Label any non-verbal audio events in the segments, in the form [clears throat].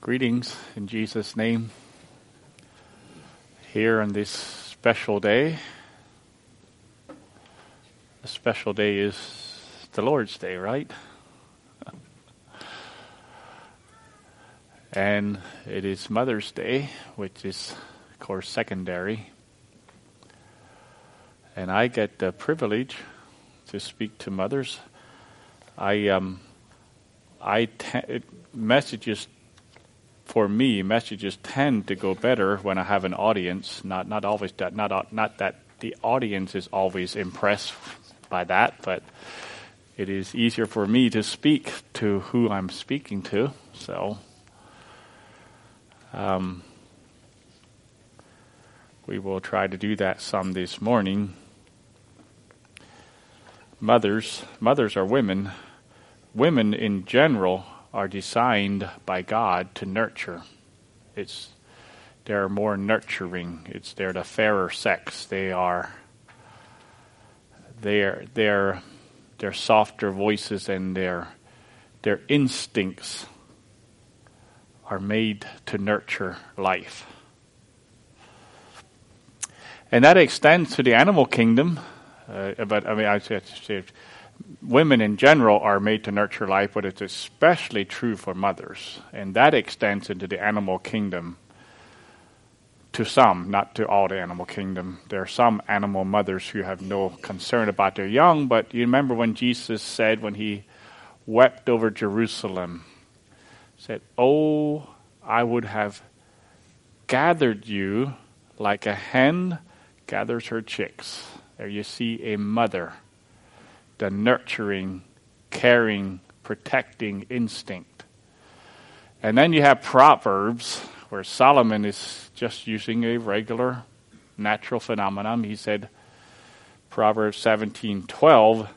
Greetings in Jesus' name. Here on this special day. The special day is the Lord's Day, right? [laughs] and it is Mother's Day, which is, of course, secondary. And I get the privilege to speak to mothers. I um, I te- messages for me, messages tend to go better when I have an audience. Not not always that not not that the audience is always impressed by that, but it is easier for me to speak to who I'm speaking to. So, um, we will try to do that some this morning. Mothers, mothers are women. Women in general are designed by God to nurture. It's they're more nurturing. It's they're the fairer sex. They are they're they're their softer voices and their their instincts are made to nurture life. And that extends to the animal kingdom. Uh, but I mean, I said women in general are made to nurture life, but it's especially true for mothers. And that extends into the animal kingdom to some, not to all the animal kingdom. There are some animal mothers who have no concern about their young, but you remember when Jesus said, when he wept over Jerusalem, said, Oh, I would have gathered you like a hen gathers her chicks. There you see a mother the nurturing, caring, protecting instinct. And then you have Proverbs, where Solomon is just using a regular natural phenomenon. He said, Proverbs 17:12,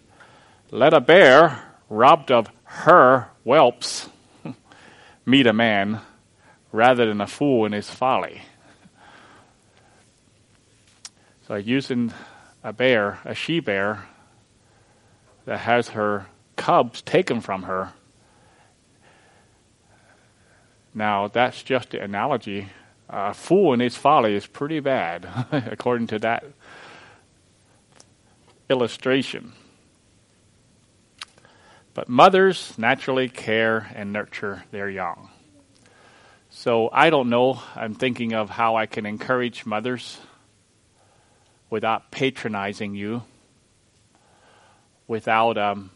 "Let a bear robbed of her whelps [laughs] meet a man rather than a fool in his folly." So using a bear, a she bear, that has her cubs taken from her. Now, that's just the analogy. A fool in his folly is pretty bad, [laughs] according to that illustration. But mothers naturally care and nurture their young. So I don't know. I'm thinking of how I can encourage mothers without patronizing you without um,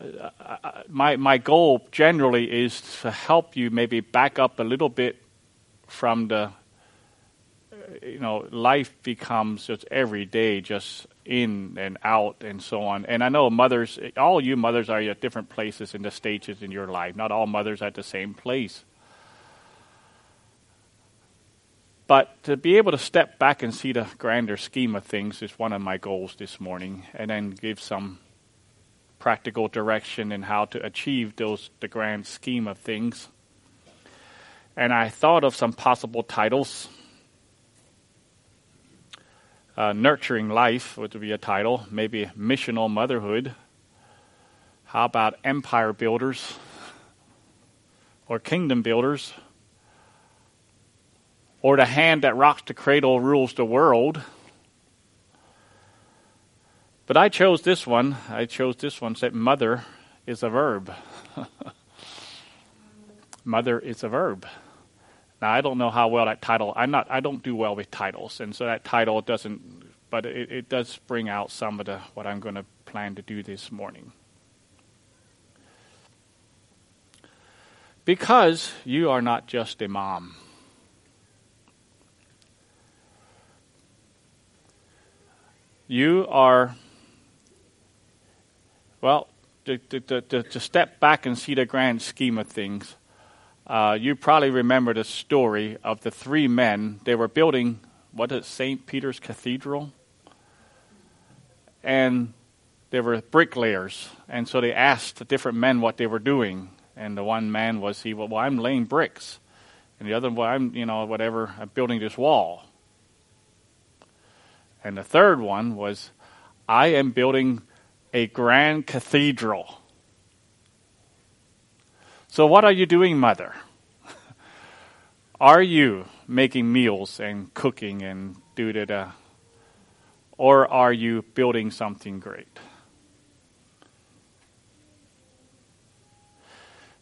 uh, uh, my my goal generally is to help you maybe back up a little bit from the uh, you know life becomes just every day just in and out and so on. And i know mothers all you mothers are at different places in the stages in your life. Not all mothers are at the same place But to be able to step back and see the grander scheme of things is one of my goals this morning, and then give some practical direction in how to achieve those the grand scheme of things. And I thought of some possible titles. Uh, Nurturing Life would be a title, maybe Missional Motherhood. How about Empire Builders or Kingdom Builders? Or the hand that rocks the cradle rules the world. But I chose this one. I chose this one. Said mother is a verb. [laughs] mother is a verb. Now I don't know how well that title. I'm not. I don't do well with titles, and so that title doesn't. But it, it does bring out some of the what I'm going to plan to do this morning. Because you are not just a mom. You are, well, to, to, to, to, step back and see the grand scheme of things, uh, you probably remember the story of the three men. They were building, what is St. Peter's Cathedral? And they were bricklayers. And so they asked the different men what they were doing. And the one man was, he, well, I'm laying bricks. And the other, well, I'm, you know, whatever, I'm building this wall. And the third one was, I am building a grand cathedral. So, what are you doing, mother? [laughs] Are you making meals and cooking and do da Or are you building something great?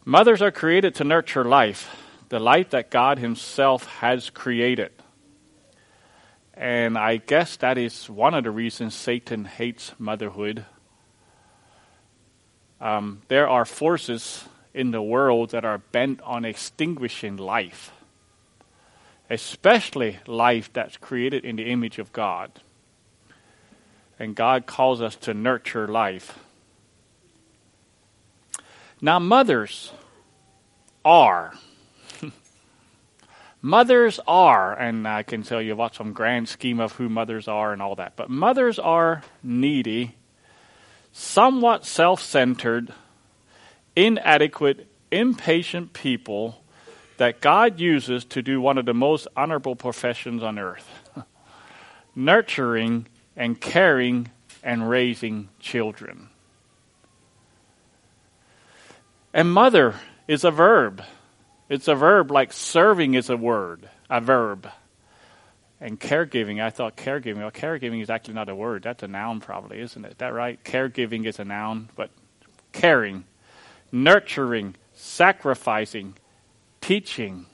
Mothers are created to nurture life, the life that God Himself has created. And I guess that is one of the reasons Satan hates motherhood. Um, there are forces in the world that are bent on extinguishing life, especially life that's created in the image of God. And God calls us to nurture life. Now, mothers are Mothers are, and I can tell you about some grand scheme of who mothers are and all that, but mothers are needy, somewhat self centered, inadequate, impatient people that God uses to do one of the most honorable professions on earth [laughs] nurturing and caring and raising children. And mother is a verb. It's a verb like serving is a word, a verb. And caregiving, I thought caregiving, well, caregiving is actually not a word. That's a noun, probably, isn't it? That right? Caregiving is a noun, but caring, nurturing, sacrificing, teaching.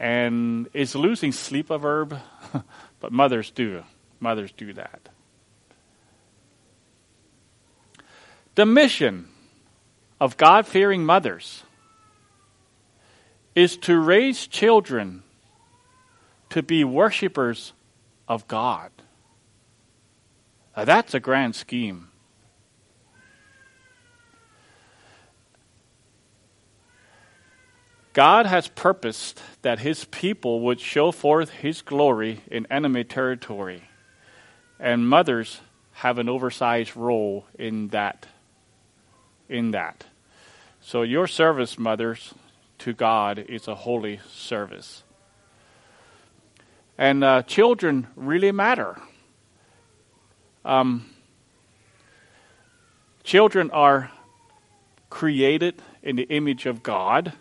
And is losing sleep a verb? [laughs] but mothers do. Mothers do that. The mission of God fearing mothers is to raise children to be worshippers of God. Now, that's a grand scheme. God has purposed that his people would show forth his glory in enemy territory, and mothers have an oversized role in that. In that. So, your service, mothers, to God is a holy service. And uh, children really matter. Um, children are created in the image of God.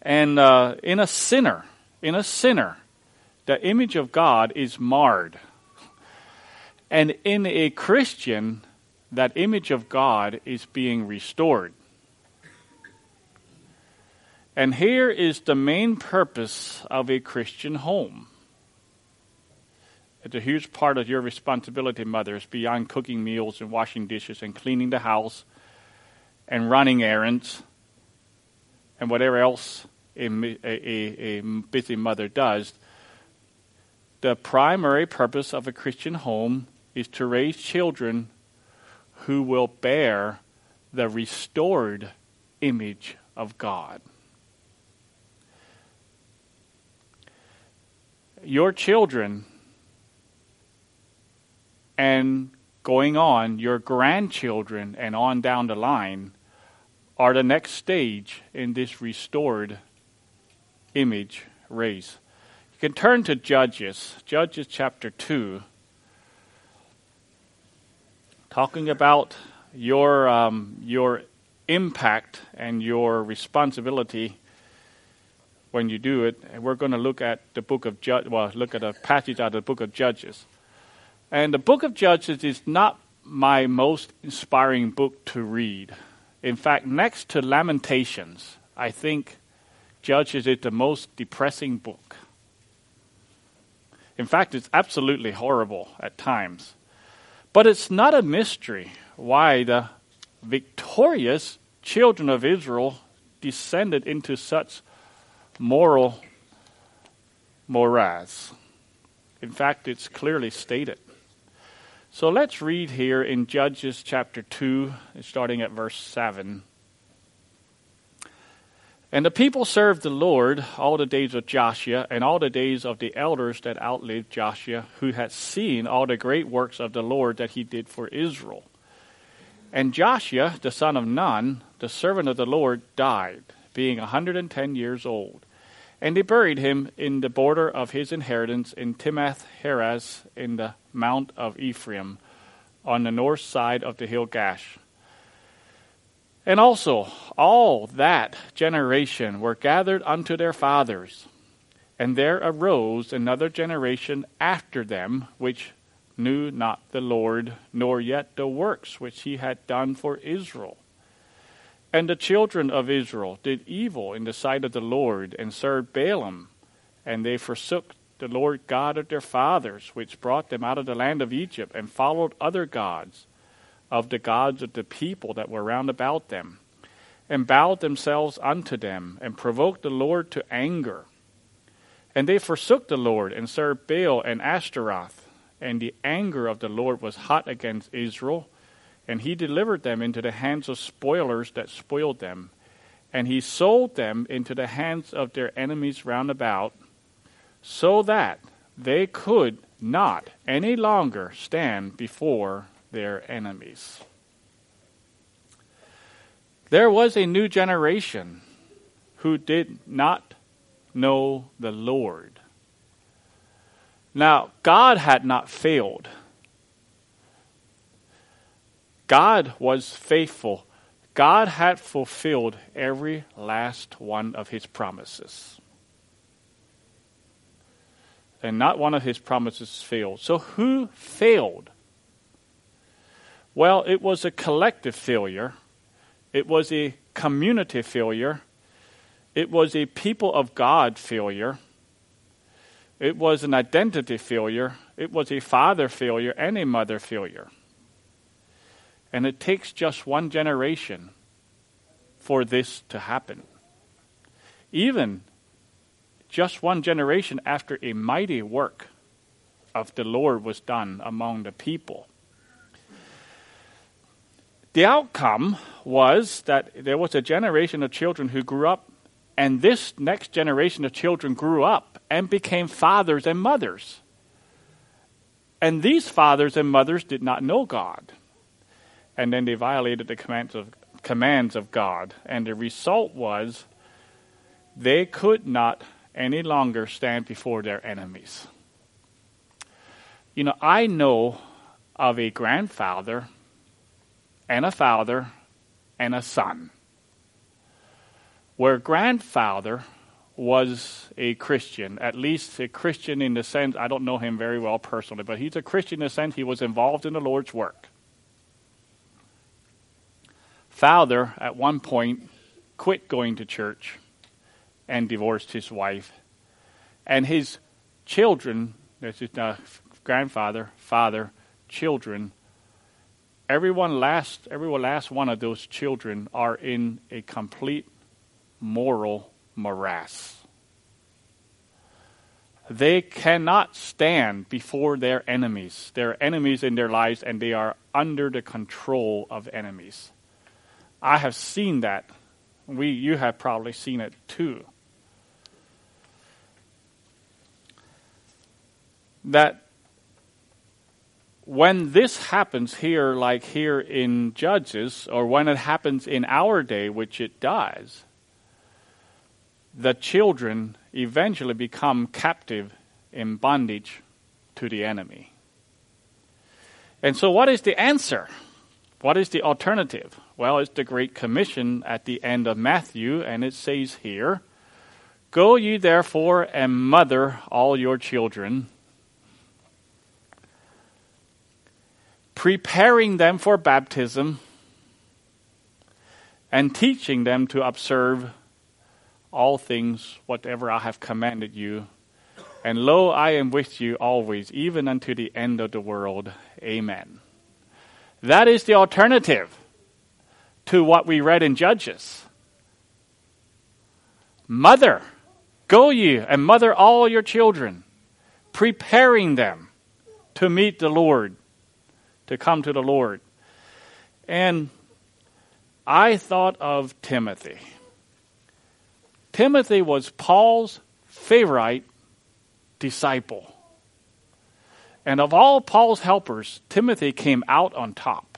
And uh, in a sinner, in a sinner, the image of God is marred. And in a Christian, that image of God is being restored. And here is the main purpose of a Christian home. It's a huge part of your responsibility, mothers, beyond cooking meals and washing dishes and cleaning the house and running errands and whatever else a, a, a, busy mother does. The primary purpose of a Christian home is to raise children who will bear the restored image of God. Your children and going on, your grandchildren and on down the line are the next stage in this restored image race. You can turn to Judges, Judges chapter 2, talking about your, um, your impact and your responsibility when you do it. And we're going to look at the book of Judges, well, look at a passage out of the book of Judges. And the book of Judges is not my most inspiring book to read. In fact, next to Lamentations, I think Judges is the most depressing book. In fact, it's absolutely horrible at times. But it's not a mystery why the victorious children of Israel descended into such moral morass. In fact, it's clearly stated. So let's read here in Judges chapter 2, starting at verse 7. And the people served the Lord all the days of Joshua and all the days of the elders that outlived Joshua, who had seen all the great works of the Lord that he did for Israel. And Joshua, the son of Nun, the servant of the Lord, died, being a 110 years old. And they buried him in the border of his inheritance in Timnath Heres in the mount of Ephraim, on the north side of the hill Gash. And also, all that generation were gathered unto their fathers. And there arose another generation after them, which knew not the Lord, nor yet the works which he had done for Israel. And the children of Israel did evil in the sight of the Lord, and served Baalim, and they forsook the Lord God of their fathers, which brought them out of the land of Egypt, and followed other gods of the gods of the people that were round about them, and bowed themselves unto them, and provoked the Lord to anger. And they forsook the Lord, and served Baal and Ashtaroth. And the anger of the Lord was hot against Israel, and he delivered them into the hands of spoilers that spoiled them. And he sold them into the hands of their enemies round about, so that they could not any longer stand before their enemies. There was a new generation who did not know the Lord. Now, God had not failed. God was faithful. God had fulfilled every last one of his promises. And not one of his promises failed. So, who failed? Well, it was a collective failure, it was a community failure, it was a people of God failure, it was an identity failure, it was a father failure, and a mother failure. And it takes just one generation for this to happen. Even just one generation after a mighty work of the Lord was done among the people. The outcome was that there was a generation of children who grew up, and this next generation of children grew up and became fathers and mothers. And these fathers and mothers did not know God. And then they violated the commands of, commands of God. And the result was they could not any longer stand before their enemies. You know, I know of a grandfather and a father and a son. Where grandfather was a Christian, at least a Christian in the sense, I don't know him very well personally, but he's a Christian in the sense he was involved in the Lord's work. Father, at one point, quit going to church and divorced his wife. And his children, this is the grandfather, father, children, everyone last every last one of those children are in a complete moral morass. They cannot stand before their enemies. There are enemies in their lives and they are under the control of enemies. I have seen that. We you have probably seen it too. That when this happens here, like here in Judges, or when it happens in our day, which it does, the children eventually become captive in bondage to the enemy. And so, what is the answer? What is the alternative? Well, it's the Great Commission at the end of Matthew, and it says here Go ye therefore and mother all your children preparing them for baptism, and teaching them to observe all things whatever I have commanded you. And lo, I am with you always, even unto the end of the world. Amen. That is the alternative to what we read in Judges. Mother, go ye and mother all your children, preparing them to meet the Lord to come to the Lord. And I thought of Timothy. Timothy was Paul's favorite disciple. And of all Paul's helpers, Timothy came out on top.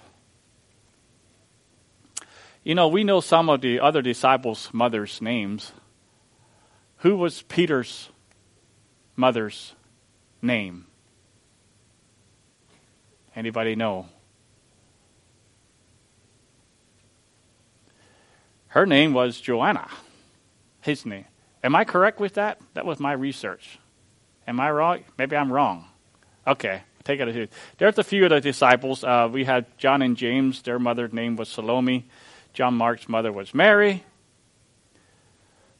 You know, we know some of the other disciples' mothers' names. Who was Peter's mother's name? Anybody know? Her name was Joanna. His name. Am I correct with that? That was my research. Am I wrong? Maybe I'm wrong. Okay, take it There's a few of the disciples. Uh, we had John and James. Their mother's name was Salome. John Mark's mother was Mary.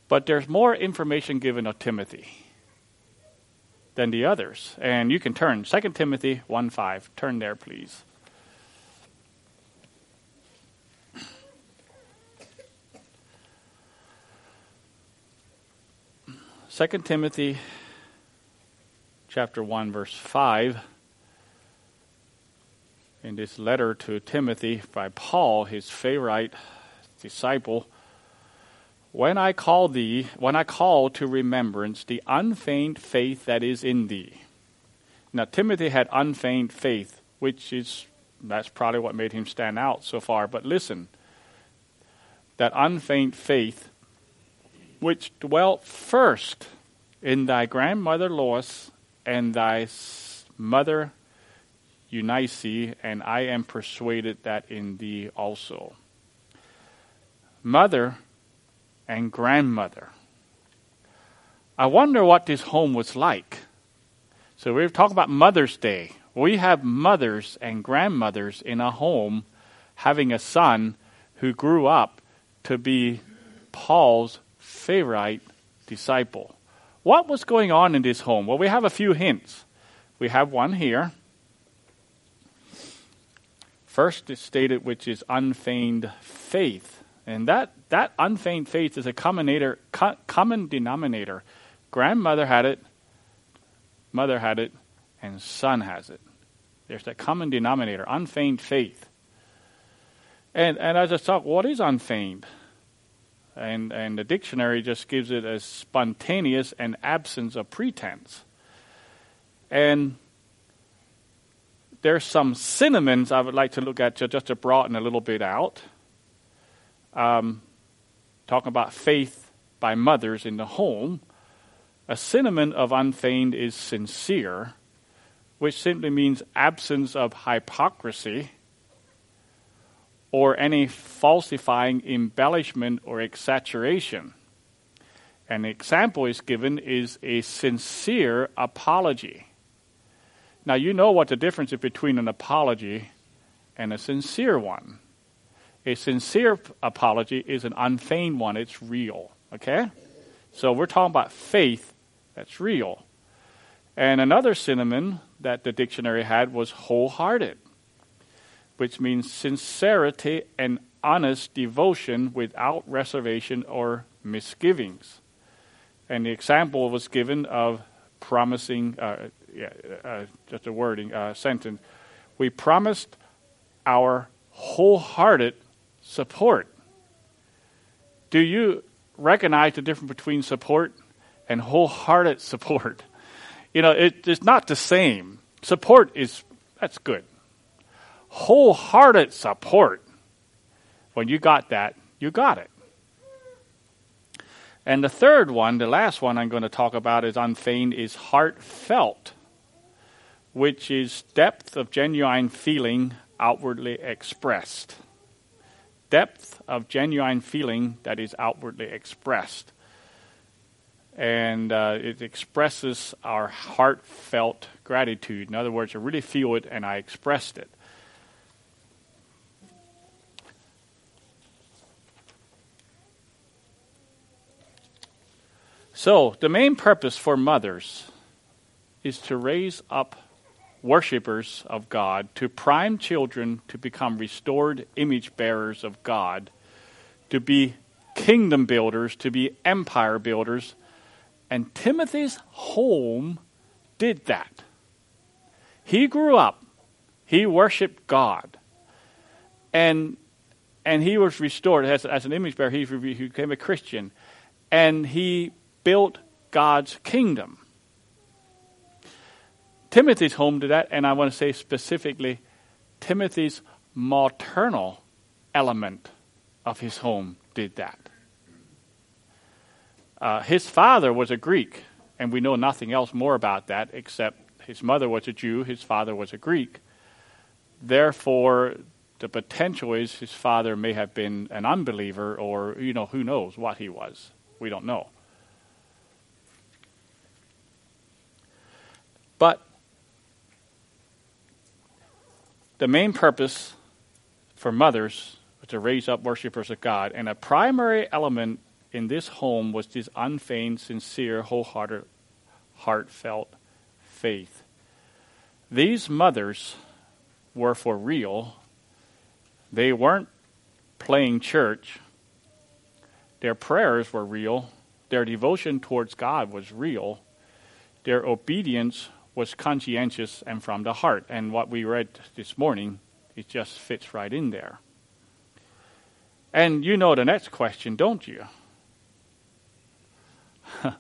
But there's more information given of Timothy than the others. And you can turn 2 Timothy 1 5. Turn there, please. Second Timothy chapter 1 verse 5 in this letter to Timothy by Paul his favorite disciple when I call thee, when I call to remembrance the unfeigned faith that is in thee. Now, Timothy had unfeigned faith, which is, that's probably what made him stand out so far. But listen, that unfeigned faith, which dwelt first in thy grandmother Lois and thy mother Eunice, and I am persuaded that in thee also. Mother and grandmother. I wonder what this home was like. So we're talking about Mother's Day. We have mothers and grandmothers in a home having a son who grew up to be Paul's favorite disciple. What was going on in this home? Well, we have a few hints. We have one here. First, it's stated, which is unfeigned faith. And that, that unfeigned faith is a common, common denominator. Grandmother had it, mother had it, and son has it. There's that common denominator, unfeigned faith. And, and as I talk, what is unfeigned? And, and the dictionary just gives it as spontaneous and absence of pretense. And there's some synonyms I would like to look at just to broaden a little bit out um, talking about faith by mothers in the home, a synonym of unfeigned is sincere, which simply means absence of hypocrisy or any falsifying embellishment or exaggeration. An example is given is a sincere apology. Now you know what the difference is between an apology and a sincere one. A sincere apology is an unfeigned one, it's real. Okay? So we're talking about faith that's real. And another synonym that the dictionary had was wholehearted, which means sincerity and honest devotion without reservation or misgivings. And the example was given of promising, uh, uh, just a wording, uh, sentence. We promised our wholehearted support. Do you recognize the difference between support and wholehearted support? [laughs] You know, it, it's not the same. Support is, that's good. Wholehearted support, when you got that, you got it. And the third one, the last one I'm going to talk about is unfeigned, is heartfelt, which is depth of genuine feeling outwardly expressed depth of genuine feeling that is outwardly expressed. And uh, it expresses our heartfelt gratitude. In other words, I really feel it and I expressed it. So, the main purpose for mothers is to raise up worshippers of God, to prime children to become restored image bearers of God, to be kingdom builders, to be empire builders. And Timothy's home did that. He grew up, he worshiped God, and and he was restored as, as an image bearer. He, he became a Christian, and he built God's kingdom. Timothy's home did that, and I want to say specifically Timothy's maternal element of his home did that. Uh, his father was a Greek, and we know nothing else more about that except his mother was a Jew, his father was a Greek. Therefore, the potential is his father may have been an unbeliever or, you know, who knows what he was. We don't know. But the main purpose for mothers was to raise up worshippers of God, and a primary element in this home was this unfeigned, sincere, wholehearted, heartfelt faith. These mothers were for real. They weren't playing church. Their prayers were real. Their devotion towards God was real. Their obedience was conscientious and from the heart. And what we read this morning, it just fits right in there. And you know the next question, don't you? [laughs]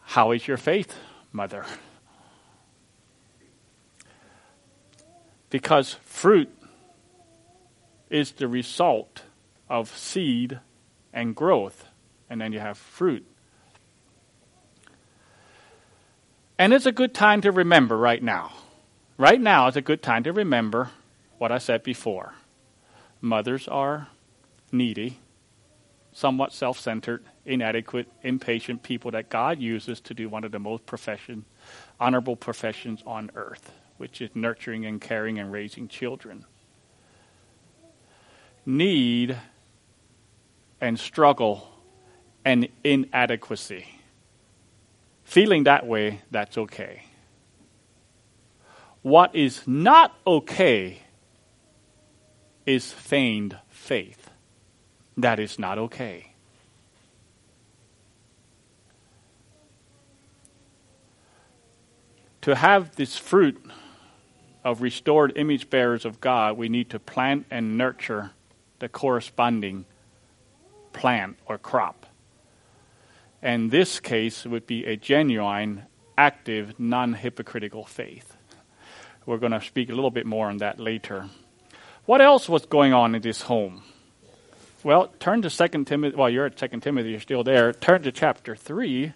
How is your faith, mother? Because fruit is the result of seed and growth, and then you have fruit. And it's a good time to remember right now. Right now is a good time to remember what I said before. Mothers are needy, somewhat self centered, inadequate, impatient people that God uses to do one of the most profession, honorable professions on earth, which is nurturing and caring and raising children. Need and struggle and inadequacy feeling that way, that's okay. What is not okay is feigned faith. That is not okay. To have this fruit of restored image bearers of God, we need to plant and nurture the corresponding plant or crop. And this case would be a genuine, active, non hypocritical faith. We're going to speak a little bit more on that later. What else was going on in this home? Well, turn to Second Timothy. Well, you're at Second Timothy. You're still there. Turn to chapter three.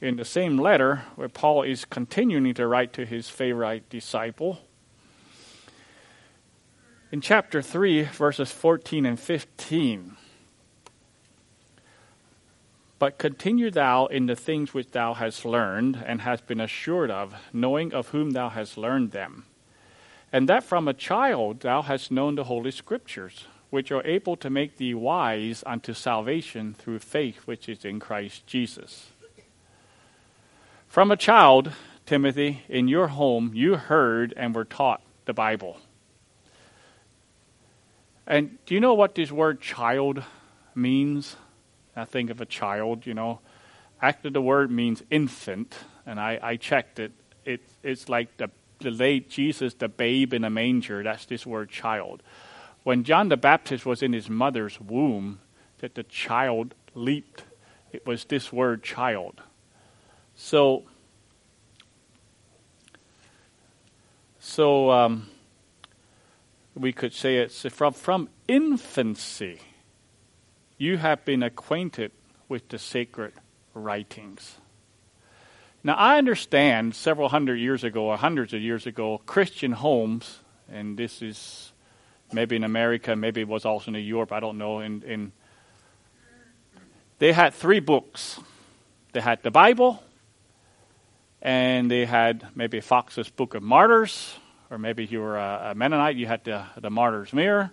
In the same letter, where Paul is continuing to write to his favorite disciple. In chapter 3, verses 14 and 15. But continue thou in the things which thou hast learned and hast been assured of, knowing of whom thou hast learned them. And that from a child thou hast known the Holy Scriptures, which are able to make thee wise unto salvation through faith which is in Christ Jesus. From a child, Timothy, in your home, you heard and were taught the Bible. And do you know what this word child means? I think of a child, you know. Actually, the word means infant, and I, I checked it. it. It's like the, the late Jesus, the babe in a manger. That's this word child. When John the Baptist was in his mother's womb, that the child leaped. It was this word child. So, so um, we could say it's from, from infancy you have been acquainted with the sacred writings. Now, I understand several hundred years ago, or hundreds of years ago, Christian homes, and this is maybe in America, maybe it was also in Europe, I don't know, in, in they had three books. They had the Bible, and they had maybe Foxe's Book of Martyrs, or maybe you were a, a Mennonite, you had the, the Martyr's Mirror,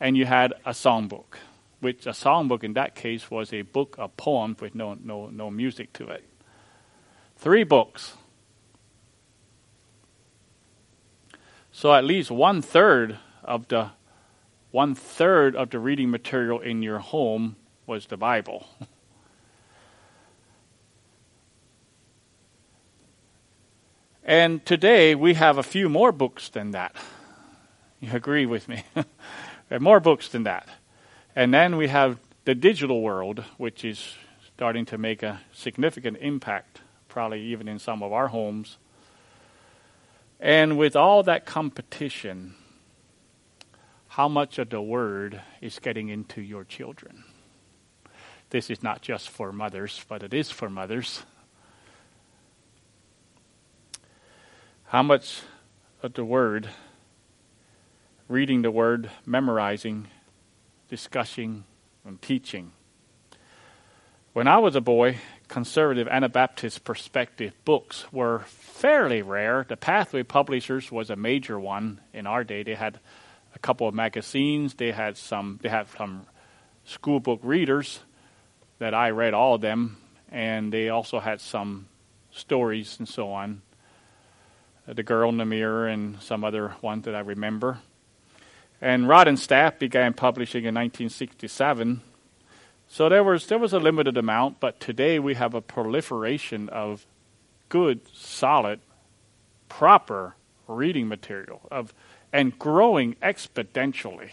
and you had a songbook which a songbook in that case was a book of poems with no, no, no music to it. Three books. So at least one third of the one third of the reading material in your home was the Bible. [laughs] and today we have a few more books than that. You agree with me? [laughs] more books than that. And then we have the digital world, which is starting to make a significant impact, probably even in some of our homes. And with all that competition, how much of the word is getting into your children? This is not just for mothers, but it is for mothers. How much of the Word, reading the Word, memorizing, discussing, and teaching. When I was a boy, conservative Anabaptist perspective books were fairly rare. The Pathway Publishers was a major one in our day. They had a couple of magazines. They had some. They had some school book readers that I read all of them, and they also had some stories and so on. The Girl in the Mirror and some other ones that I remember. And Rod and Staff began publishing in 1967 so there was there was a limited amount, but today we have a proliferation of good, solid, proper reading material of and growing exponentially.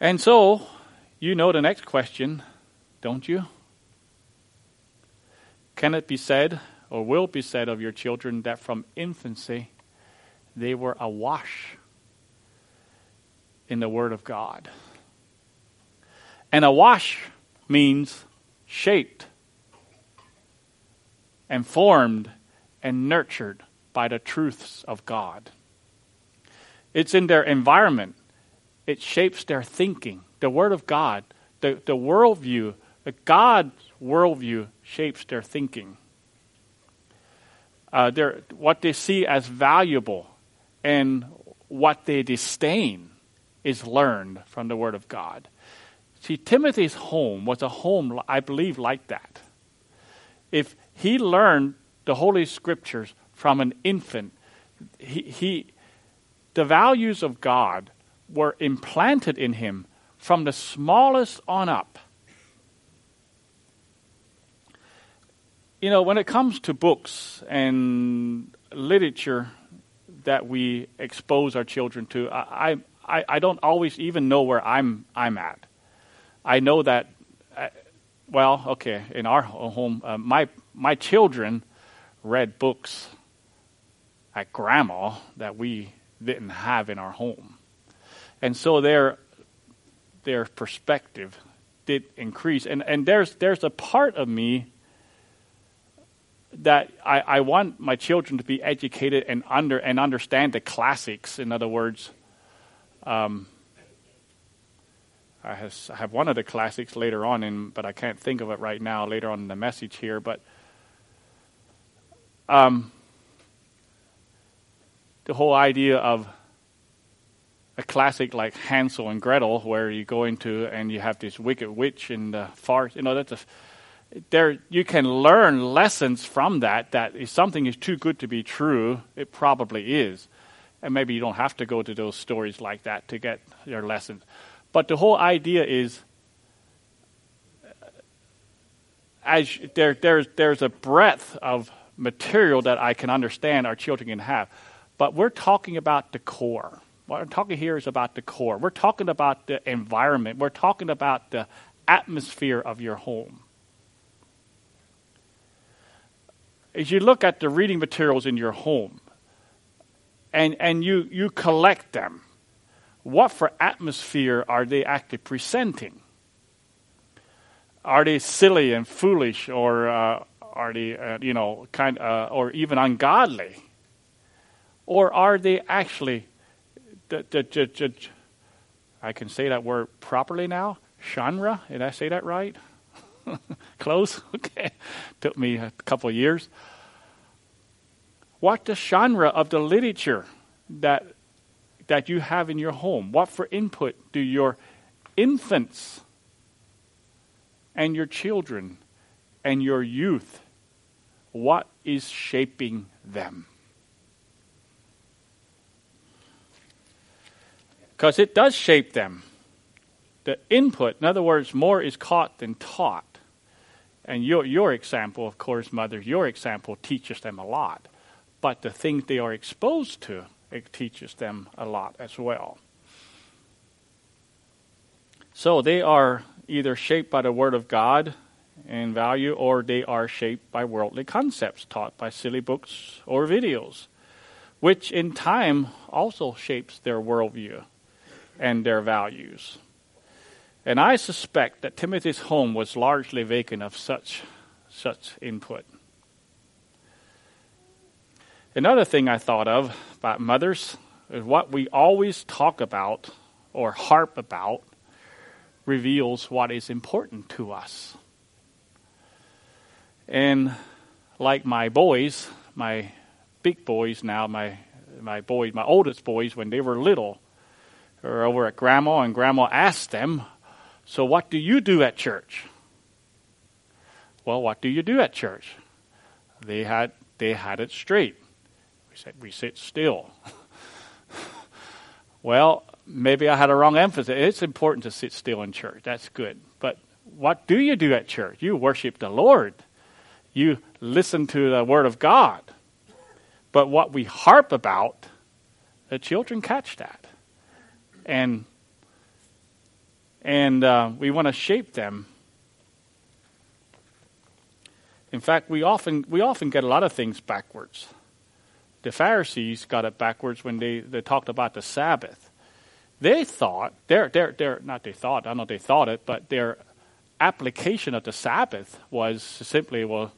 and so, you know the next question, don't you? Can it be said, or will be said of your children, that from infancy they were awash in the Word of God. And awash means shaped and formed and nurtured by the truths of God. It's in their environment, it shapes their thinking. The Word of God, the, the worldview, the God's worldview shapes their thinking. Uh, what they see as valuable and what they disdain is learned from the Word of God. See, Timothy's home was a home, I believe, like that. If he learned the Holy Scriptures from an infant, he, he, the values of God were implanted in him from the smallest on up. You know, when it comes to books and literature that we expose our children to, I, I, I don't always even know where I'm I'm at. I know that. Uh, well, okay, in our home, uh, my my children read books at grandma that we didn't have in our home, and so their their perspective did increase. And and there's there's a part of me that I, I want my children to be educated and under and understand the classics. In other words, um, I, has, I, have one of the classics later on, in, but I can't think of it right now. Later on in the message here, but um, the whole idea of a classic like Hansel and Gretel, where you go into and you have this wicked witch and the farce. You know, that's a, there. You can learn lessons from that. That if something is too good to be true, it probably is. And maybe you don't have to go to those stories like that to get your lessons. But the whole idea is uh, as there, there's, there's a breadth of material that I can understand our children can have. But we're talking about the core. What I'm talking here is about the core. We're talking about the environment. We're talking about the atmosphere of your home. As you look at the reading materials in your home, and, and you, you collect them, what for atmosphere are they actually presenting? Are they silly and foolish, or uh, are they, uh, you know, kind, uh, or even ungodly, or are they actually, I can say that word properly now, genre? Did I say that right? [laughs] Close. [laughs] Okay, took me a couple years what the genre of the literature that that you have in your home? What for input do your infants and your children and your youth what is shaping them? Because it does shape them. The input, in other words, more is caught than taught. And your, your example, of course, mother, your example teaches them a lot but the things they are exposed to, it teaches them a lot as well. So they are either shaped by the Word of God and value, or they are shaped by worldly concepts taught by silly books or videos, which in time also shapes their worldview and their values. And I suspect that Timothy's home was largely vacant of such such input. Another thing I thought of about mothers is what we always talk about or harp about reveals what is important to us. And like my boys, my big boys now, my my boys, my oldest boys, when they were little, were over at grandma, and grandma asked them, "So what do you do at church?" Well, what do you do at church? They had they had it straight. We said we sit still. [laughs] well, maybe I had a wrong emphasis. It's important to sit still in church. That's good. But what do you do at church? You worship the Lord. You listen to the Word of God. But what we harp about, the children catch that. And and uh, we want to shape them. In fact, we often we often get a lot of things backwards. The Pharisees got it backwards when they, they talked about the Sabbath. They thought, they're, they're, they're, not they thought, I don't know if they thought it, but their application of the Sabbath was simply, well,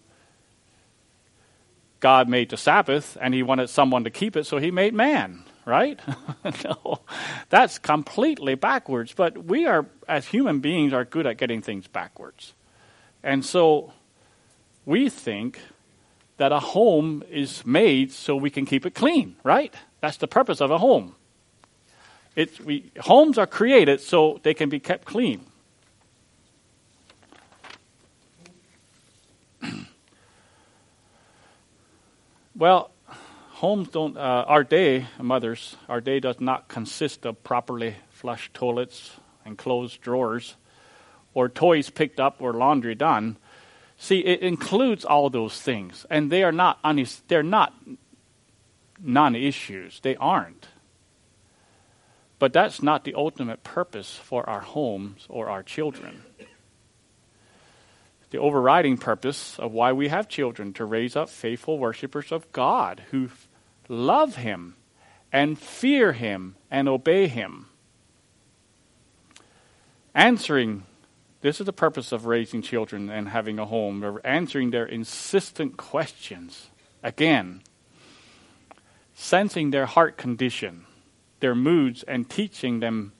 God made the Sabbath and he wanted someone to keep it, so he made man, right? [laughs] no, that's completely backwards. But we are, as human beings, are good at getting things backwards. And so we think that a home is made so we can keep it clean, right? That's the purpose of a home. It's, we, homes are created so they can be kept clean. [clears throat] well, homes don't, uh, our day, mothers, our day does not consist of properly flushed toilets and closed drawers or toys picked up or laundry done. See, it includes all those things, and they are not, they're not non-issues. They aren't. But that's not the ultimate purpose for our homes or our children. The overriding purpose of why we have children to raise up faithful worshippers of God who love Him and fear Him and obey Him. Answering this is the purpose of raising children and having a home. Answering their insistent questions. Again, sensing their heart condition their moods and teaching them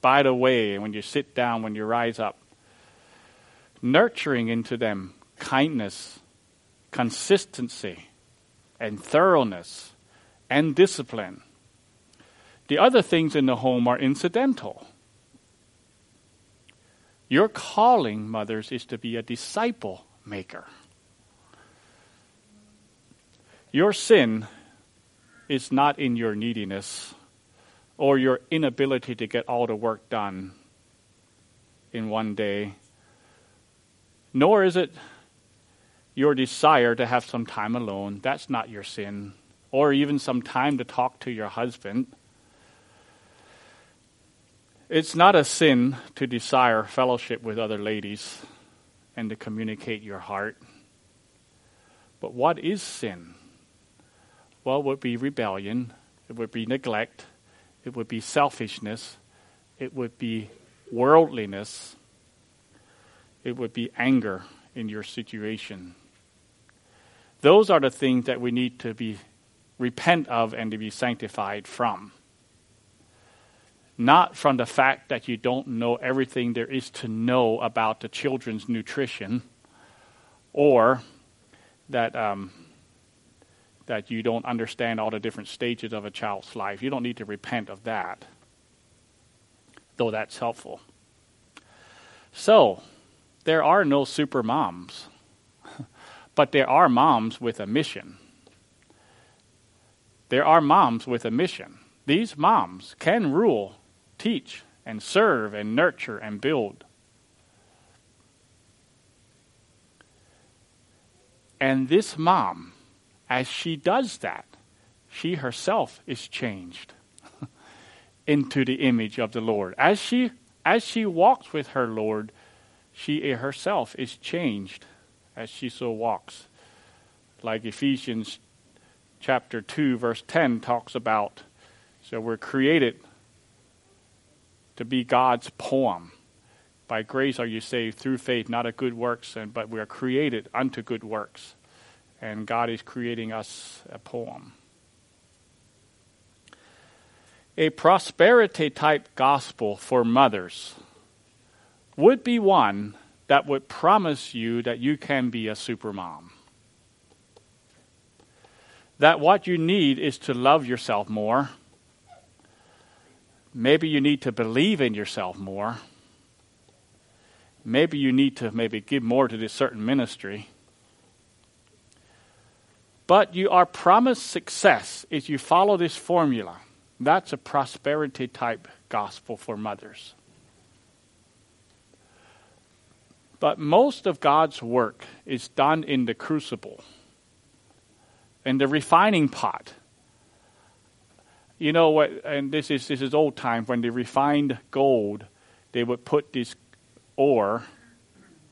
by the way when you sit down, when you rise up. Nurturing into them kindness, consistency, and thoroughness, and discipline. The other things in the home are incidental. Your calling, mothers, is to be a disciple maker. Your sin is not in your neediness or your inability to get all the work done in one day, nor is it your desire to have some time alone. That's not your sin. Or even some time to talk to your husband. It's not a sin to desire fellowship with other ladies and to communicate your heart. But what is sin? Well, it would be rebellion, it would be neglect, it would be selfishness, it would be worldliness, it would be anger in your situation. Those are the things that we need to be repent of and to be sanctified from. Not from the fact that you don't know everything there is to know about the children's nutrition, or that um, that you don't understand all the different stages of a child's life. You don't need to repent of that, though that's helpful. So, there are no super moms, but there are moms with a mission. There are moms with a mission. These moms can rule, teach, and serve, and nurture, and build. And this mom as she does that, she herself is changed [laughs] into the image of the Lord. As she as she walks with her Lord, she herself is changed as she so walks. Like Ephesians chapter 2 verse 10 talks about so we're created to be God's poem, By grace are you saved through faith, not of good works, and, but we are created unto good works. And God is creating us a poem. A prosperity type gospel for mothers would be one that would promise you that you can be a supermom. That what you need is to love yourself more. Maybe you need to believe in yourself more. Maybe you need to maybe give more to this certain ministry. But you are promised success if you follow this formula. That's a prosperity type gospel for mothers. But most of God's work is done in the crucible, in the refining pot. You know what? And this is this is old time when they refined gold, they would put this ore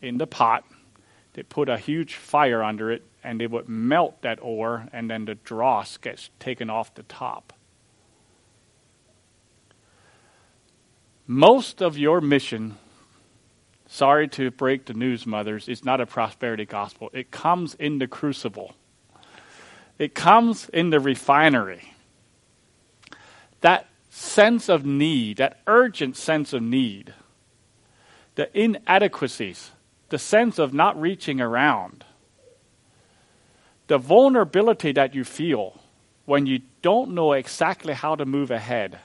in the pot. They put a huge fire under it, and they would melt that ore, and then the dross gets taken off the top. Most of your mission, sorry to break the news, mothers, it's not a prosperity gospel. It comes in the crucible, it comes in the refinery. That sense of need, that urgent sense of need, the inadequacies, the sense of not reaching around, the vulnerability that you feel when you don't know exactly how to move ahead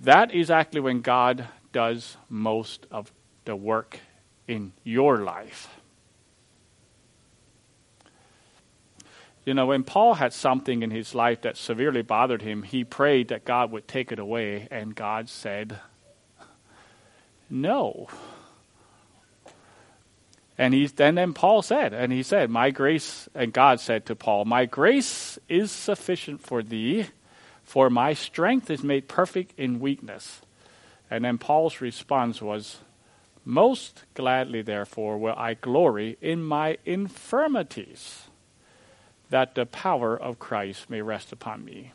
That is actually when God does most of the work in your life. You know, when Paul had something in his life that severely bothered him, he prayed that God would take it away, and God said, No. And he's, and then Paul said, and he said, My grace, and God said to Paul, My grace is sufficient for thee, for my strength is made perfect in weakness. And then Paul's response was, Most gladly, therefore, will I glory in my infirmities, that the power of Christ may rest upon me.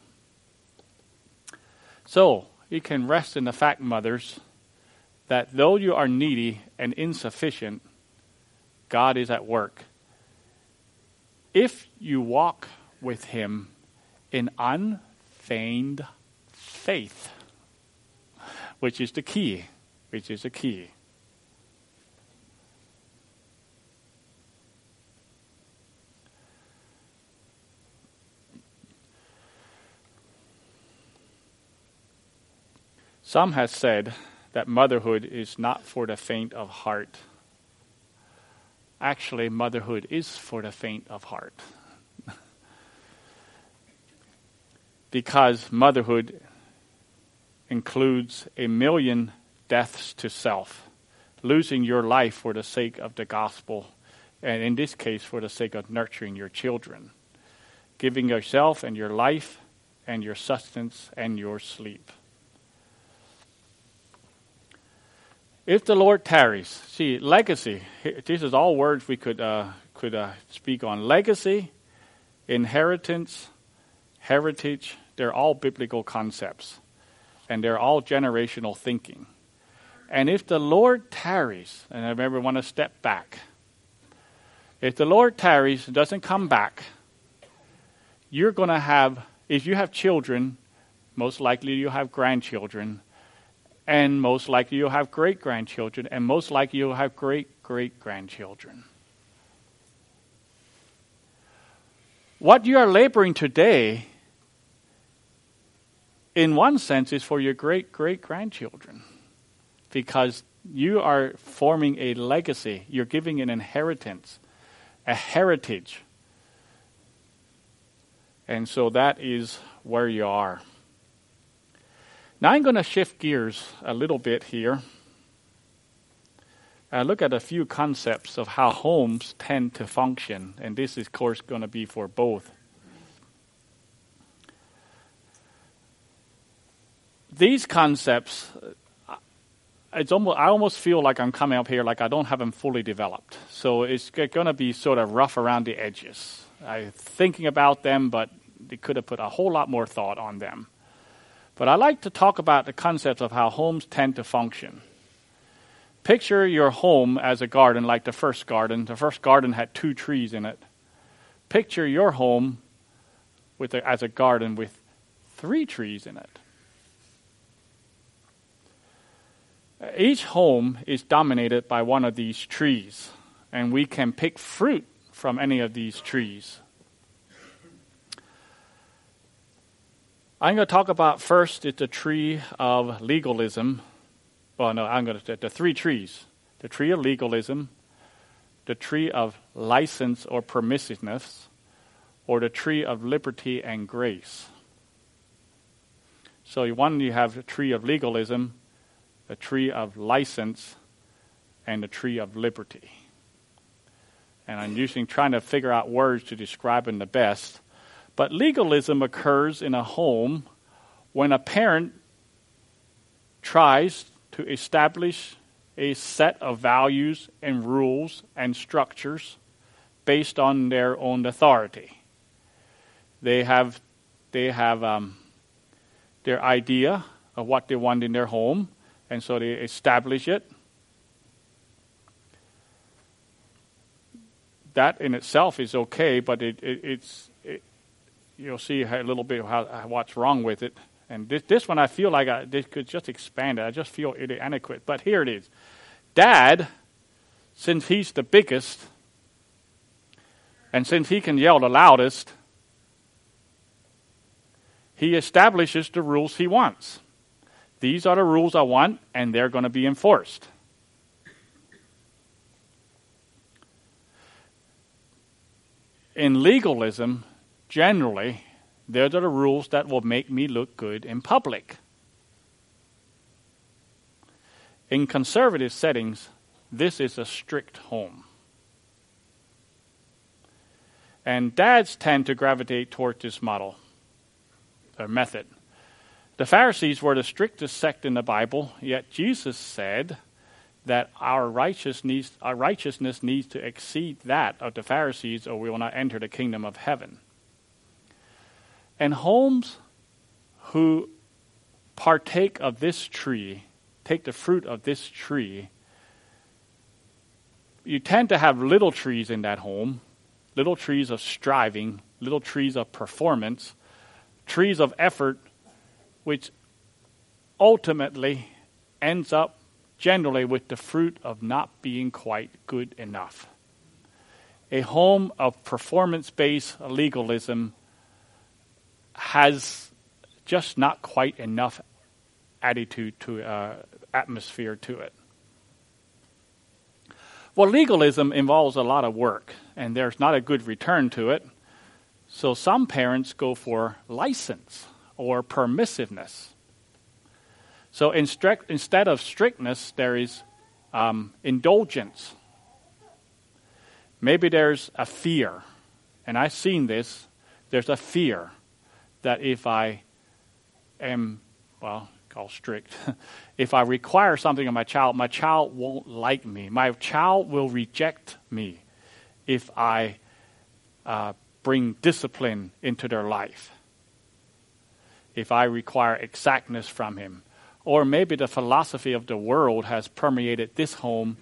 So, you can rest in the fact, mothers, that though you are needy and insufficient, God is at work. If you walk with Him in un feigned faith, which is the key, which is the key. Some have said that motherhood is not for the faint of heart. Actually, motherhood is for the faint of heart. Because motherhood includes a million deaths to self, losing your life for the sake of the gospel, and in this case, for the sake of nurturing your children, giving yourself and your life and your sustenance and your sleep. If the Lord tarries, see legacy. This is all words we could uh, could uh, speak on: legacy, inheritance, heritage, they're all biblical concepts, and they're all generational thinking. And if the Lord tarries, and I remember want to step back, if the Lord tarries and doesn't come back, you're going to have, if you have children, most likely you'll have grandchildren, and most likely you'll have great grandchildren, and most likely you'll have great great grandchildren. What you are laboring today in one sense, is for your great great grandchildren because you are forming a legacy. You're giving an inheritance, a heritage. And so that is where you are. Now I'm going to shift gears a little bit here. I look at a few concepts of how homes tend to function, and this is, of course, going to be for both these concepts, uh, it's almost, I almost feel like I'm coming up here like I don't have them fully developed. So it's going to be sort of rough around the edges. I'm thinking about them, but they could have put a whole lot more thought on them. But I like to talk about the concepts of how homes tend to function. Picture your home as a garden, like the first garden. The first garden had two trees in it. Picture your home with a, as a garden with three trees in it. Each home is dominated by one of these trees, and we can pick fruit from any of these trees. I'm going to talk about first the tree of legalism. Well, no, I'm going to the three trees: the tree of legalism, the tree of license or permissiveness, or the tree of liberty and grace. So, one you have the tree of legalism, the tree of license, and the tree of liberty. And I'm using trying to figure out words to describe them the best. But legalism occurs in a home when a parent tries to establish a set of values and rules and structures based on their own authority. They have, they have um, their idea of what they want in their home, and so they establish it. That in itself is okay, but it, it, it's it, you'll see a little bit how, what's wrong with it. And this, this one, I feel like I this could just expand it. I just feel inadequate. But here it is. Dad, since he's the biggest, and since he can yell the loudest, he establishes the rules he wants. These are the rules I want, and they're going to be enforced. In legalism, generally, they're the rules that will make me look good in public. In conservative settings, this is a strict home. And dads tend to gravitate toward this model or method. The Pharisees were the strictest sect in the Bible, yet Jesus said that our, our righteousness needs to exceed that of the Pharisees, or we will not enter the kingdom of heaven. And homes who partake of this tree, take the fruit of this tree, you tend to have little trees in that home, little trees of striving, little trees of performance, trees of effort which ultimately ends up generally with the fruit of not being quite good enough. A home of performance based legalism has just not quite enough attitude to uh, atmosphere to it. Well, legalism involves a lot of work, and there's not a good return to it. So some parents go for license or permissiveness. So instead of strictness, there is um, indulgence. Maybe there's a fear, and I've seen this. There's a fear that if I am, well, called strict, [laughs] if I require something of my child, my child won't like me. My child will reject me if I uh, bring discipline into their life if I require exactness from him. Or maybe the philosophy of the world has permeated this home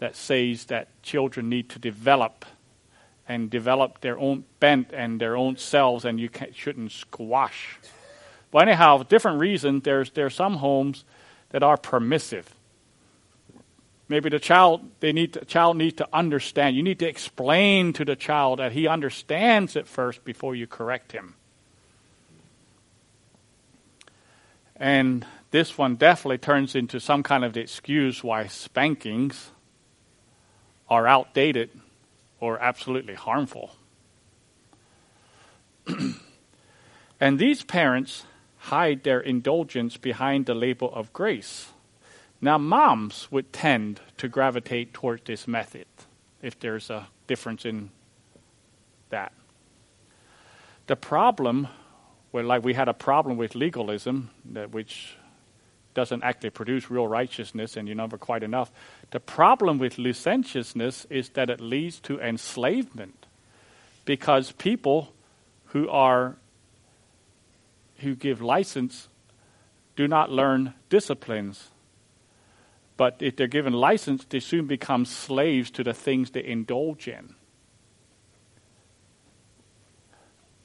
that says that children need to develop and develop their own bent and their own selves, and you shouldn't squash. But anyhow, different reason. There's there are some homes that are permissive. Maybe the child they need the child needs to understand. You need to explain to the child that he understands it first before you correct him. And this one definitely turns into some kind of excuse why spankings are outdated or absolutely harmful. [clears throat] and these parents hide their indulgence behind the label of grace. Now, moms would tend to gravitate toward this method if there's a difference in that. The problem where like we had a problem with legalism that which doesn't actually produce real righteousness and you're never quite enough. The problem with licentiousness is that it leads to enslavement because people who are who give license do not learn disciplines, but if they're given license, they soon become slaves to the things they indulge in.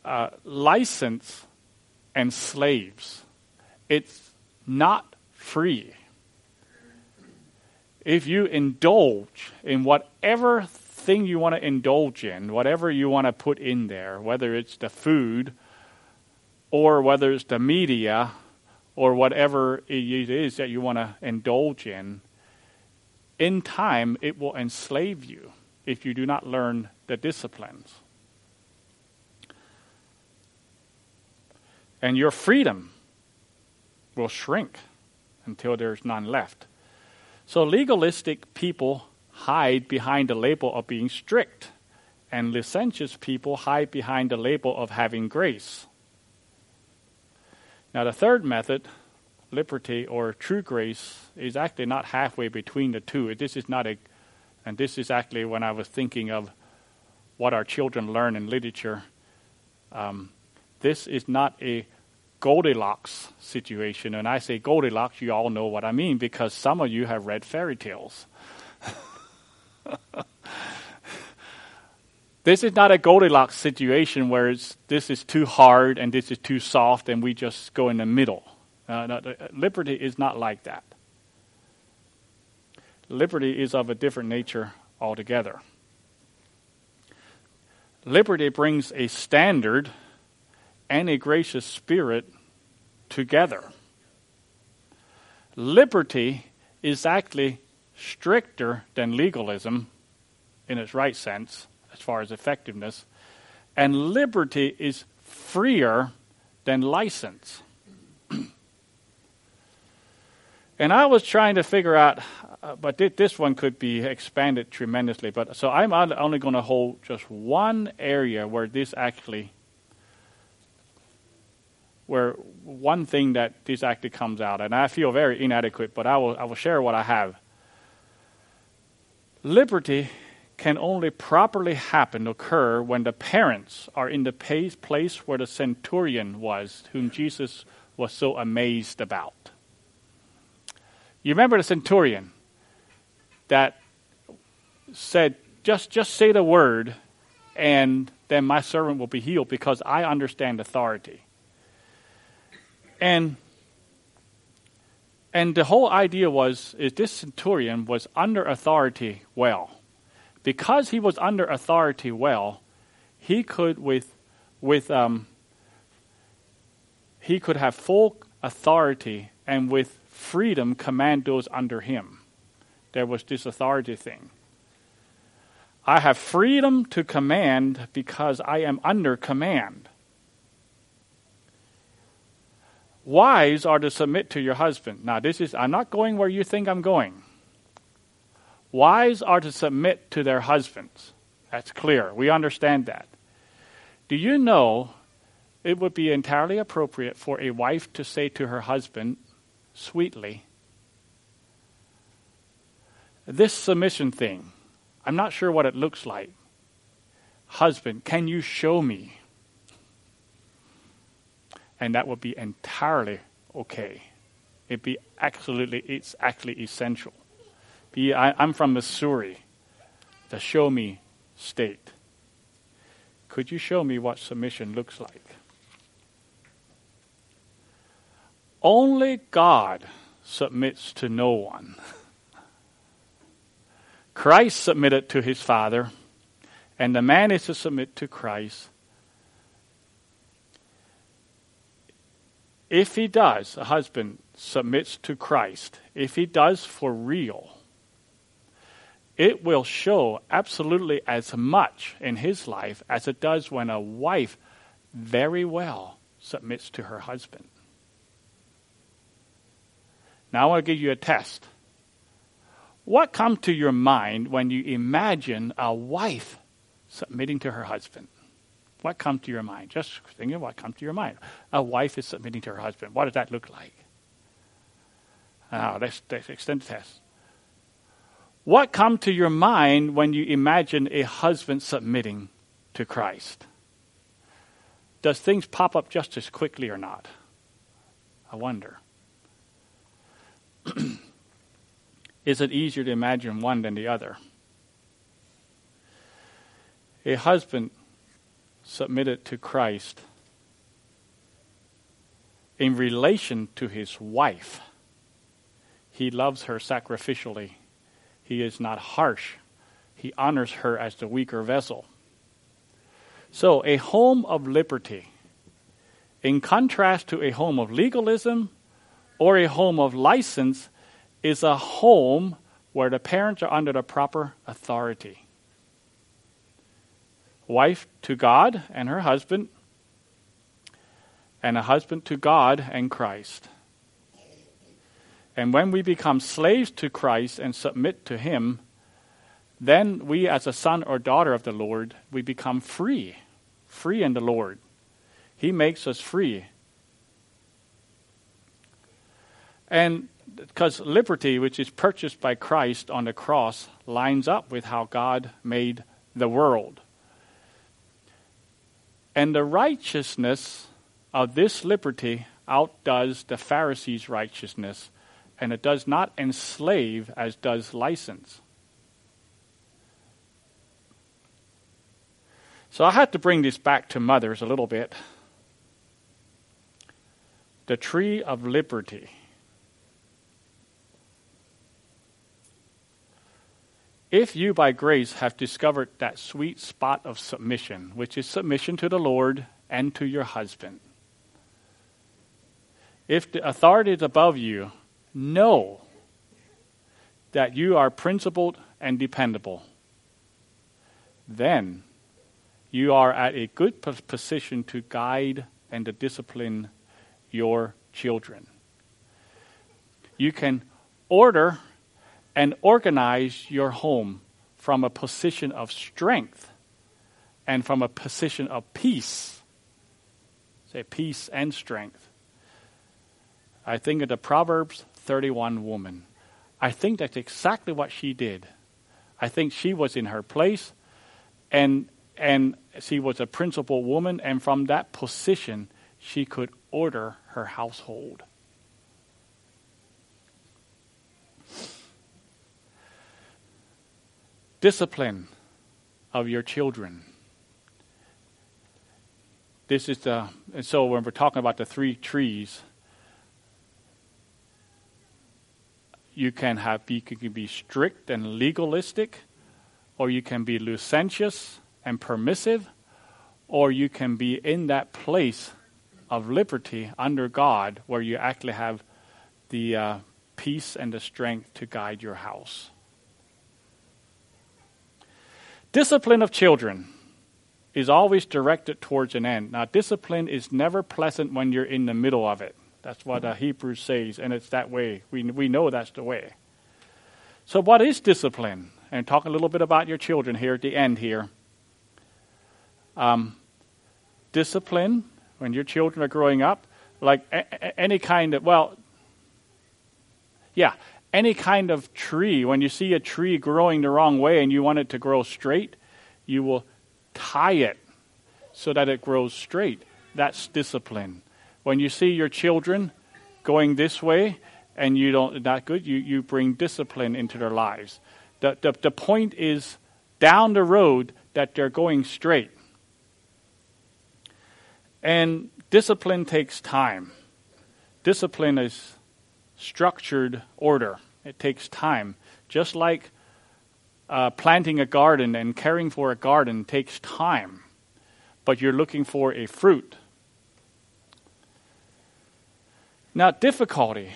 Uh, license and slaves, it's not free. If you indulge in whatever thing you want to indulge in, whatever you want to put in there, whether it's the food or whether it's the media or whatever it is that you want to indulge in, in time it will enslave you if you do not learn the disciplines. And your freedom will shrink until there's none left. So legalistic people hide behind the label of being strict, and licentious people hide behind the label of having grace. Now, the third method, liberty or true grace, is actually not halfway between the two. This is not a, and this is actually when I was thinking of what our children learn in literature. Um, this is not a Goldilocks situation. And I say Goldilocks, you all know what I mean because some of you have read fairy tales. [laughs] this is not a Goldilocks situation where this is too hard and this is too soft and we just go in the middle. Uh, no, liberty is not like that. Liberty is of a different nature altogether. Liberty brings a standard and a gracious spirit together. Liberty is actually stricter than legalism in its right sense, as far as effectiveness, and liberty is freer than license. [clears throat] and I was trying to figure out, uh, but th- this one could be expanded tremendously. But so I'm only going to hold just one area where this actually where one thing that this actually comes out, and I feel very inadequate, but I will, I will share what I have. Liberty can only properly happen, occur, when the parents are in the place where the centurion was, whom Jesus was so amazed about. You remember the centurion that said, just, just say the word, and then my servant will be healed because I understand authority. And and the whole idea was is this centurion was under authority well. Because he was under authority well, he could with with um, he could have full authority and with freedom command those under him. There was this authority thing. I have freedom to command because I am under command. Wives are to submit to your husband. Now, this is, I'm not going where you think I'm going. Wives are to submit to their husbands. That's clear. We understand that. Do you know it would be entirely appropriate for a wife to say to her husband, sweetly, this submission thing, I'm not sure what it looks like. Husband, can you show me? And that would be entirely okay. It'd be absolutely, it's actually essential. Be, I, I'm from Missouri, the show me state. Could you show me what submission looks like? Only God submits to no one. Christ submitted to his Father, and the man is to submit to Christ If he does, a husband submits to Christ, if he does for real, it will show absolutely as much in his life as it does when a wife very well submits to her husband. Now I want to give you a test. What comes to your mind when you imagine a wife submitting to her husband? What comes to your mind? Just thinking what comes to your mind. A wife is submitting to her husband. What does that look like? Now, let's, let's extend the test. What comes to your mind when you imagine a husband submitting to Christ? Does things pop up just as quickly or not? I wonder. [clears throat] is it easier to imagine one than the other? A husband submitted to Christ in relation to his wife. He loves her sacrificially. He is not harsh. He honors her as the weaker vessel. So, a home of liberty, in contrast to a home of legalism or a home of license, is a home where the parents are under the proper authority. Wife to God and her husband, and a husband to God and Christ. And when we become slaves to Christ and submit to Him, then we, as a son or daughter of the Lord, we become free, free in the Lord. He makes us free. And because liberty, which is purchased by Christ on the cross, lines up with how God made the world. And the righteousness of this liberty outdoes the Pharisees' righteousness, and it does not enslave as does license. So I had to bring this back to mothers a little bit. The tree of liberty. If you by grace have discovered that sweet spot of submission, which is submission to the Lord and to your husband, if the authority is above you, know that you are principled and dependable. Then you are at a good position to guide and to discipline your children. You can order and organize your home from a position of strength and from a position of peace. Say peace and strength. I think of the Proverbs 31 woman. I think that's exactly what she did. I think she was in her place and and she was a principal woman and from that position she could order her household. Discipline of your children. This is the and so when we're talking about the three trees, you can have you can be strict and legalistic, or you can be licentious and permissive, or you can be in that place of liberty under God where you actually have the uh, peace and the strength to guide your house. Discipline of children is always directed towards an end. Now, discipline is never pleasant when you're in the middle of it. That's what uh, Hebrews says, and it's that way. We, we know that's the way. So, what is discipline? And talk a little bit about your children here at the end here. Um, discipline, when your children are growing up, like a- a- any kind of, well, yeah, any kind of tree, when you see a tree growing the wrong way and you want it to grow straight, you will tie it so that it grows straight. That's discipline. When you see your children going this way and you don't not good, you, you bring discipline into their lives. The, the, the point is down the road that they're going straight. And discipline takes time. Discipline is structured order. It takes time. Just like uh, planting a garden and caring for a garden takes time, but you're looking for a fruit. Now, difficulty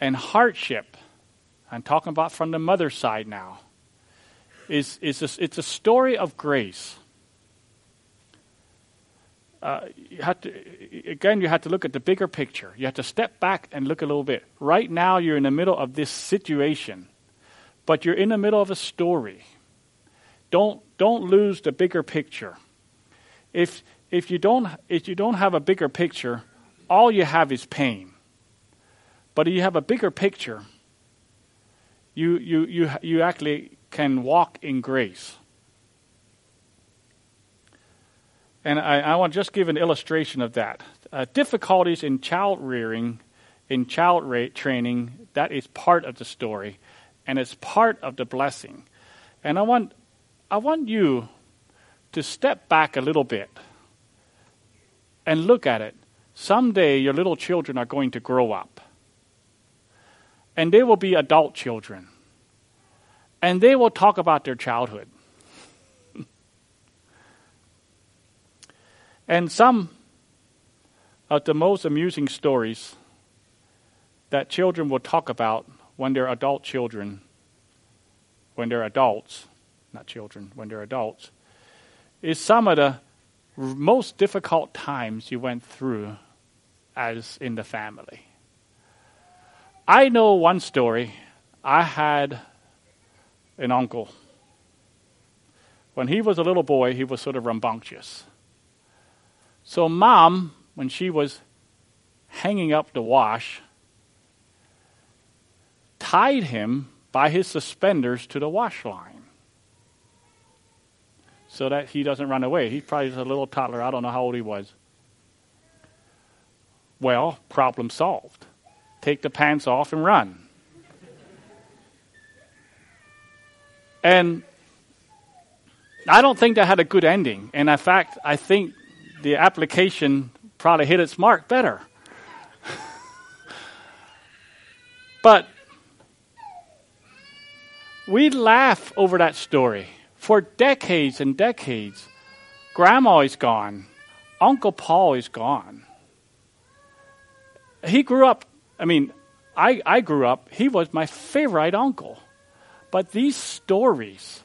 and hardship, I'm talking about from the mother's side now, is, is a, it's a story of grace. You to, again, you have to look at the bigger picture. You have to step back and look a little bit. Right now, you're in the middle of this situation, but you're in the middle of a story. Don't, don't lose the bigger picture. If, if, you don't, if you don't have a bigger picture, all you have is pain. But if you have a bigger picture, you, you, you, you actually can walk in grace. And I, I want to just give an illustration of that. Uh, difficulties in child rearing in child rate training, that is part of the story, and it's part of the blessing. And I want, I want you to step back a little bit and look at it. Someday your little children are going to grow up, and they will be adult children, and they will talk about their childhood. And some of the most amusing stories that children will talk about when they're adult children, when they're adults, not children, when they're adults, is some of the most difficult times you went through as in the family. I know one story. I had an uncle. When he was a little boy, he was sort of rambunctious. So, mom, when she was hanging up the wash, tied him by his suspenders to the wash line so that he doesn't run away. He's probably just a little toddler. I don't know how old he was. Well, problem solved. Take the pants off and run. And I don't think that had a good ending. And in fact, I think the application probably hit its mark better. but we laugh over that story for decades and decades. Grandma is gone. Uncle Paul is gone. He grew up, I mean, I, I grew up, he was my favorite uncle. But these stories,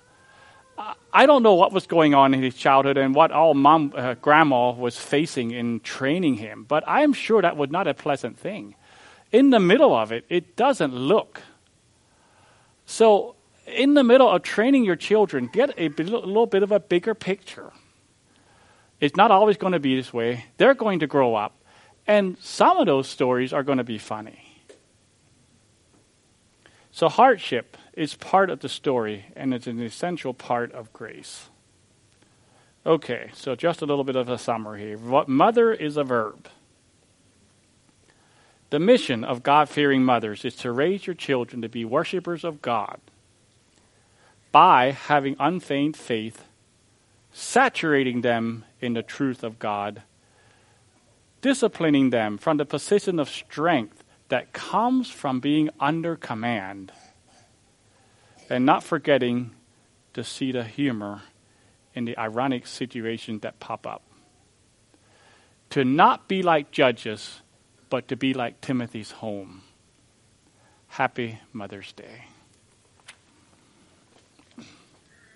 I don't know what was going on in his childhood and what all mom, uh, grandma was facing in training him, but I am sure that was not a pleasant thing. In the middle of it, it doesn't look. So in the middle of training your children, get a little bit of a bigger picture. It's not always going to be this way. They're going to grow up, and some of those stories are going to be funny. So, hardship is part of the story, and it's an essential part of grace. Okay, so just a little bit of a summary here. Mother is a verb. The mission of God fearing mothers is to raise your children to be worshippers of God by having unfeigned faith, saturating them in the truth of God, disciplining them from the position of strength that comes from being under command, and not forgetting to see the humor in the ironic situations that pop up. To not be like judges, but to be like Timothy's home. Happy Mother's Day.